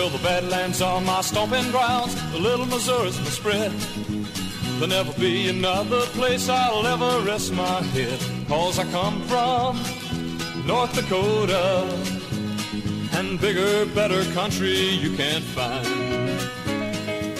Well, the Badlands are my stomping grounds, the Little Missouri's my spread. There'll never be another place I'll ever rest my head. Cause I come from North Dakota, and bigger, better country you can't find.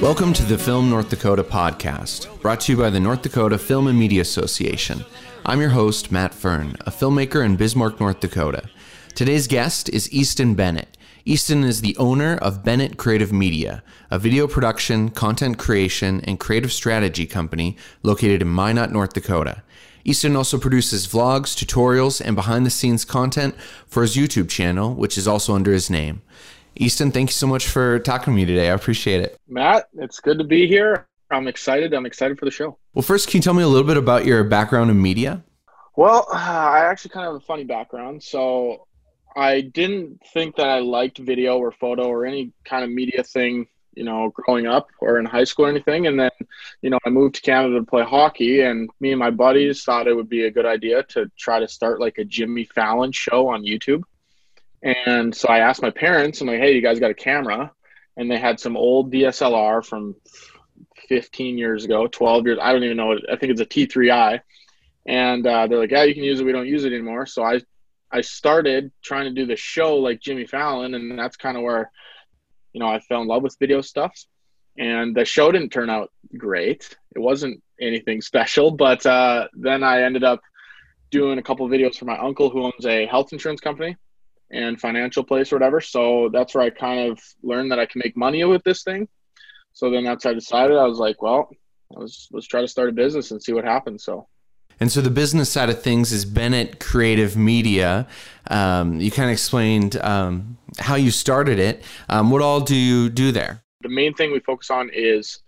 Welcome to the Film North Dakota podcast, brought to you by the North Dakota Film and Media Association. I'm your host, Matt Fern, a filmmaker in Bismarck, North Dakota. Today's guest is Easton Bennett. Easton is the owner of Bennett Creative Media, a video production, content creation, and creative strategy company located in Minot, North Dakota. Easton also produces vlogs, tutorials, and behind the scenes content for his YouTube channel, which is also under his name. Easton, thank you so much for talking to me today. I appreciate it. Matt, it's good to be here. I'm excited. I'm excited for the show. Well, first, can you tell me a little bit about your background in media? Well, I actually kind of have a funny background. So I didn't think that I liked video or photo or any kind of media thing, you know, growing up or in high school or anything. And then, you know, I moved to Canada to play hockey, and me and my buddies thought it would be a good idea to try to start like a Jimmy Fallon show on YouTube. And so I asked my parents, I'm like, hey, you guys got a camera? And they had some old DSLR from 15 years ago, 12 years. I don't even know. I think it's a T3i. And uh, they're like, yeah, you can use it. We don't use it anymore. So I I started trying to do the show like Jimmy Fallon, and that's kind of where, you know, I fell in love with video stuff. And the show didn't turn out great. It wasn't anything special, but uh, then I ended up doing a couple videos for my uncle who owns a health insurance company and financial place or whatever. So that's where I kind of learned that I can make money with this thing. So then that's I decided. I was like, well, let's let's try to start a business and see what happens. So and so the business side of things is Bennett Creative Media. Um, you kind of explained um, how you started it. Um, what all do you do there? The main thing we focus on is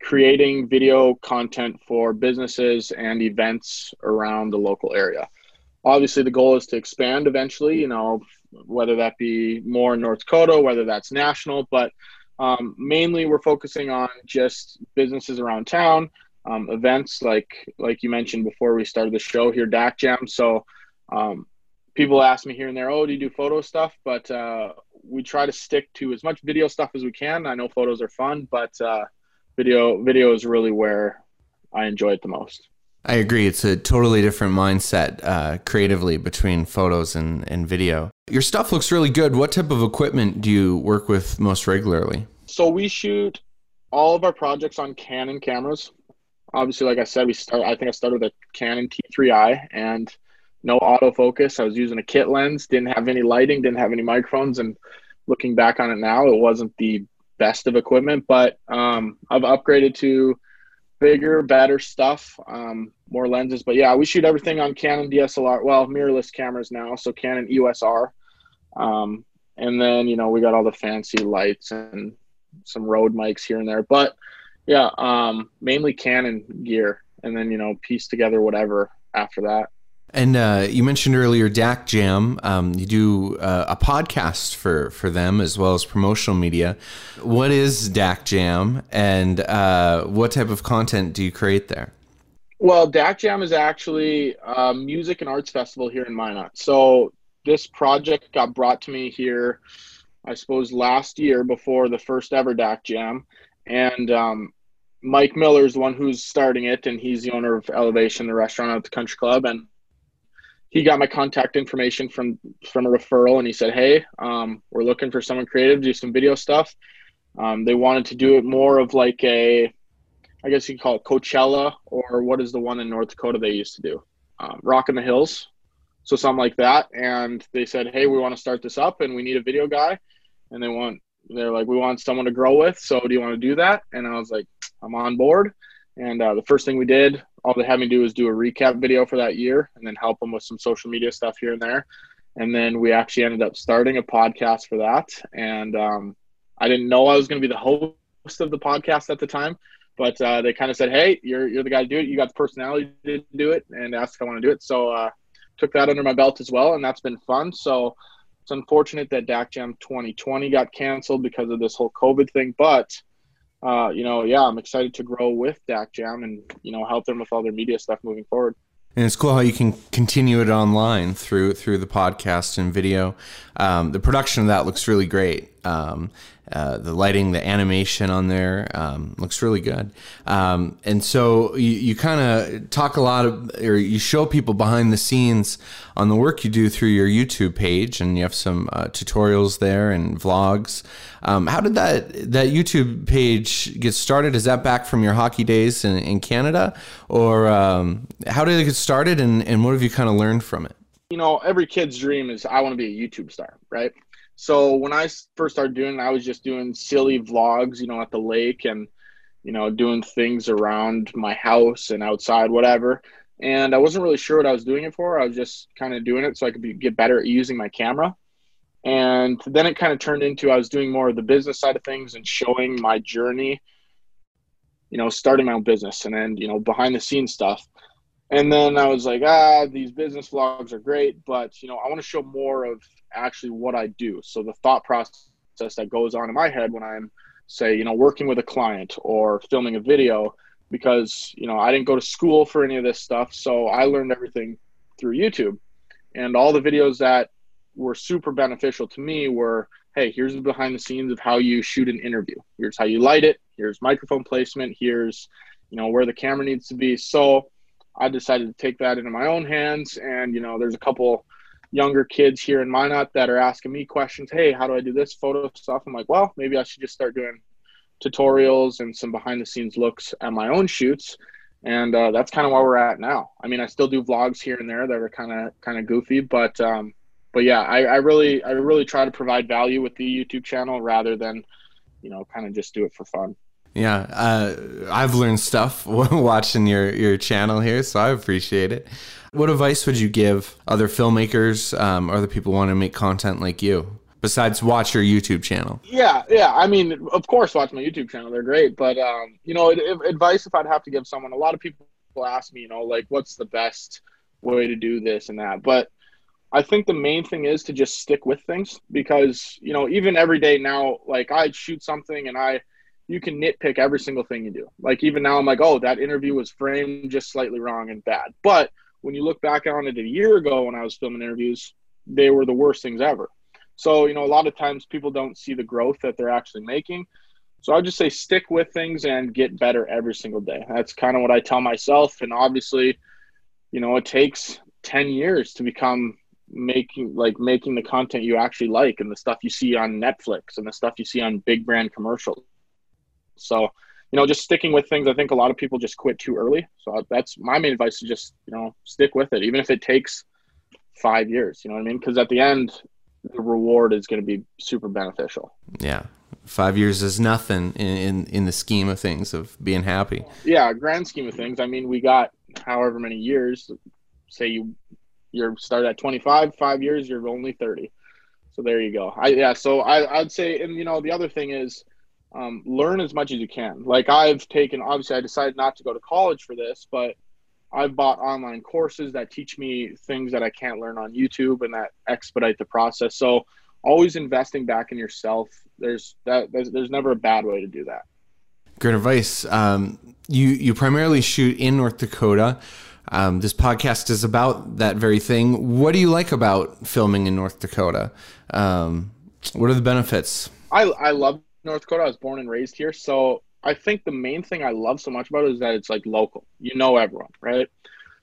creating video content for businesses and events around the local area. Obviously, the goal is to expand eventually, you know, whether that be more in North Dakota, whether that's national, but um, mainly we're focusing on just businesses around town um, events like like you mentioned before we started the show here, DAC Jam. So um, people ask me here and there, oh, do you do photo stuff? But uh, we try to stick to as much video stuff as we can. I know photos are fun, but uh, video video is really where I enjoy it the most. I agree. It's a totally different mindset uh, creatively between photos and, and video. Your stuff looks really good. What type of equipment do you work with most regularly? So we shoot all of our projects on Canon cameras obviously, like I said, we start. I think I started with a Canon T3i and no autofocus. I was using a kit lens, didn't have any lighting, didn't have any microphones, and looking back on it now, it wasn't the best of equipment. But um, I've upgraded to bigger, better stuff, um, more lenses. But yeah, we shoot everything on Canon DSLR. Well, mirrorless cameras now, so Canon EOS R. Um, and then you know we got all the fancy lights and some Rode mics here and there, but yeah, um, mainly Canon gear, and then you know piece together whatever after that. And uh, you mentioned earlier DAC Jam. Um, you do uh, a podcast for for them as well as promotional media. What is DAC Jam, and uh, what type of content do you create there? Well, DAC Jam is actually a music and arts festival here in Minot. So this project got brought to me here, I suppose, last year before the first ever DAC Jam and um, Mike Miller is the one who's starting it, and he's the owner of Elevation, the restaurant at the country club, and he got my contact information from from a referral, and he said, "Hey, um, we're looking for someone creative to do some video stuff." Um, they wanted to do it more of like a, I guess you could call it Coachella, or what is the one in North Dakota they used to do, um, Rock in the Hills, so something like that. And they said, "Hey, we want to start this up, and we need a video guy," and they want they're like, we want someone to grow with. So do you want to do that? And I was like, I'm on board. And uh, the first thing we did, all they had me do was do a recap video for that year and then help them with some social media stuff here and there. And then we actually ended up starting a podcast for that. And um, I didn't know I was going to be the host of the podcast at the time, but uh, they kind of said, "Hey, you're you're the guy to do it. You got the personality to do it," and asked if I want to do it. So uh, took that under my belt as well, and that's been fun. So it's unfortunate that DAC Jam 2020 got canceled because of this whole COVID thing, but uh, you know, yeah, I'm excited to grow with DAC Jam and you know help them with all their media stuff moving forward. And it's cool how you can continue it online through through the podcast and video. Um, the production of that looks really great. Um, uh, the lighting, the animation on there um, looks really good. Um, and so you, you kind of talk a lot of, or you show people behind the scenes on the work you do through your YouTube page, and you have some uh, tutorials there and vlogs. Um, how did that that YouTube page get started? Is that back from your hockey days in, in Canada, or um, how did it get started, and, and what have you kind of learned from it? You know, every kid's dream is I want to be a YouTube star, right? So when I first started doing, I was just doing silly vlogs, you know, at the lake and you know doing things around my house and outside, whatever. And I wasn't really sure what I was doing it for. I was just kind of doing it so I could be, get better at using my camera. And then it kind of turned into I was doing more of the business side of things and showing my journey, you know, starting my own business and then, you know, behind the scenes stuff. And then I was like, ah, these business vlogs are great, but, you know, I want to show more of actually what I do. So the thought process that goes on in my head when I'm, say, you know, working with a client or filming a video, because, you know, I didn't go to school for any of this stuff. So I learned everything through YouTube. And all the videos that were super beneficial to me were hey, here's the behind the scenes of how you shoot an interview. Here's how you light it. Here's microphone placement. Here's, you know, where the camera needs to be. So I decided to take that into my own hands. And, you know, there's a couple younger kids here in Minot that are asking me questions. Hey, how do I do this photo stuff? I'm like, well, maybe I should just start doing tutorials and some behind the scenes looks at my own shoots. And uh, that's kind of where we're at now. I mean, I still do vlogs here and there that are kind of kind of goofy, but um, but yeah, I, I really I really try to provide value with the YouTube channel rather than you know kind of just do it for fun. Yeah, uh, I've learned stuff watching your your channel here, so I appreciate it. What advice would you give other filmmakers um, other people want to make content like you? Besides, watch your YouTube channel. Yeah, yeah. I mean, of course, watch my YouTube channel. They're great, but um, you know, advice if I'd have to give someone, a lot of people ask me, you know, like, what's the best way to do this and that, but I think the main thing is to just stick with things because, you know, even every day now, like I shoot something and I, you can nitpick every single thing you do. Like even now, I'm like, oh, that interview was framed just slightly wrong and bad. But when you look back on it a year ago when I was filming interviews, they were the worst things ever. So, you know, a lot of times people don't see the growth that they're actually making. So I just say stick with things and get better every single day. That's kind of what I tell myself. And obviously, you know, it takes 10 years to become making like making the content you actually like and the stuff you see on Netflix and the stuff you see on big brand commercials. So, you know, just sticking with things. I think a lot of people just quit too early. So that's my main advice to just, you know, stick with it, even if it takes five years, you know what I mean? Because at the end, the reward is going to be super beneficial. Yeah. Five years is nothing in, in, in the scheme of things of being happy. Yeah. Grand scheme of things. I mean, we got however many years, say you you're started at 25, five years, you're only 30. So there you go. I yeah. So I I'd say, and you know, the other thing is, um, learn as much as you can. Like I've taken, obviously, I decided not to go to college for this, but I've bought online courses that teach me things that I can't learn on YouTube and that expedite the process. So always investing back in yourself. There's that. There's, there's never a bad way to do that. Great advice. Um, you you primarily shoot in North Dakota. Um, this podcast is about that very thing. What do you like about filming in North Dakota? Um, what are the benefits? I, I love North Dakota. I was born and raised here. So I think the main thing I love so much about it is that it's like local. You know everyone, right?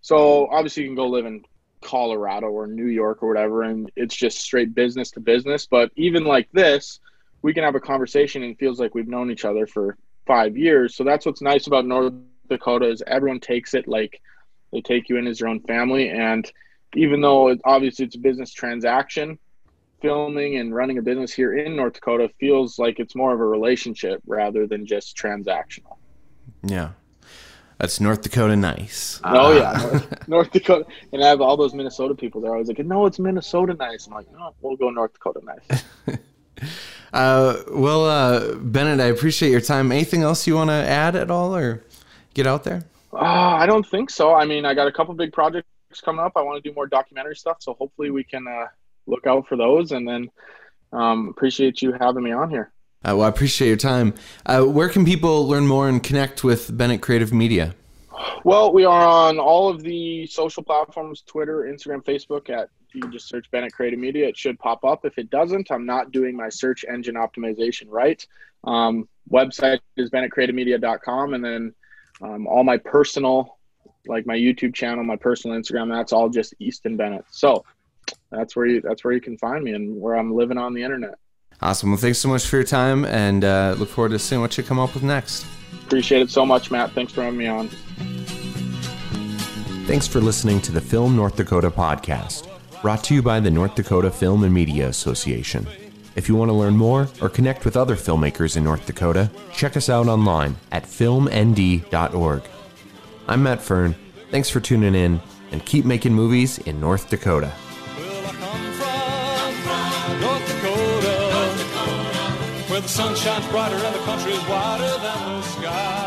So obviously you can go live in Colorado or New York or whatever, and it's just straight business to business. But even like this, we can have a conversation and it feels like we've known each other for five years. So that's what's nice about North Dakota is everyone takes it like – they take you in as your own family. And even though it, obviously it's a business transaction, filming and running a business here in North Dakota feels like it's more of a relationship rather than just transactional. Yeah. That's North Dakota nice. Oh uh, yeah, North, North, Dakota, and I have all those Minnesota people. They're always like, "No, it's Minnesota nice." I'm like, "No, we'll go North Dakota nice." uh, well, uh, Bennett, I appreciate your time. Anything else you want to add at all, or get out there? Uh, I don't think so. I mean, I got a couple big projects coming up. I want to do more documentary stuff, so hopefully we can uh, look out for those. And then um, appreciate you having me on here. Uh, well, I appreciate your time. Uh, where can people learn more and connect with Bennett Creative Media? Well, we are on all of the social platforms Twitter, Instagram, Facebook. At you can just search Bennett Creative Media. It should pop up. If it doesn't, I'm not doing my search engine optimization right. Um, website is bennettcreativemedia.com. And then um, all my personal, like my YouTube channel, my personal Instagram, that's all just Easton Bennett. So that's where you that's where you can find me and where I'm living on the internet. Awesome. Well, thanks so much for your time, and uh, look forward to seeing what you come up with next. Appreciate it so much, Matt. Thanks for having me on. Thanks for listening to the Film North Dakota podcast, brought to you by the North Dakota Film and Media Association. If you want to learn more or connect with other filmmakers in North Dakota, check us out online at filmnd.org. I'm Matt Fern. Thanks for tuning in, and keep making movies in North Dakota. The sun shines brighter and the country's wider than the sky.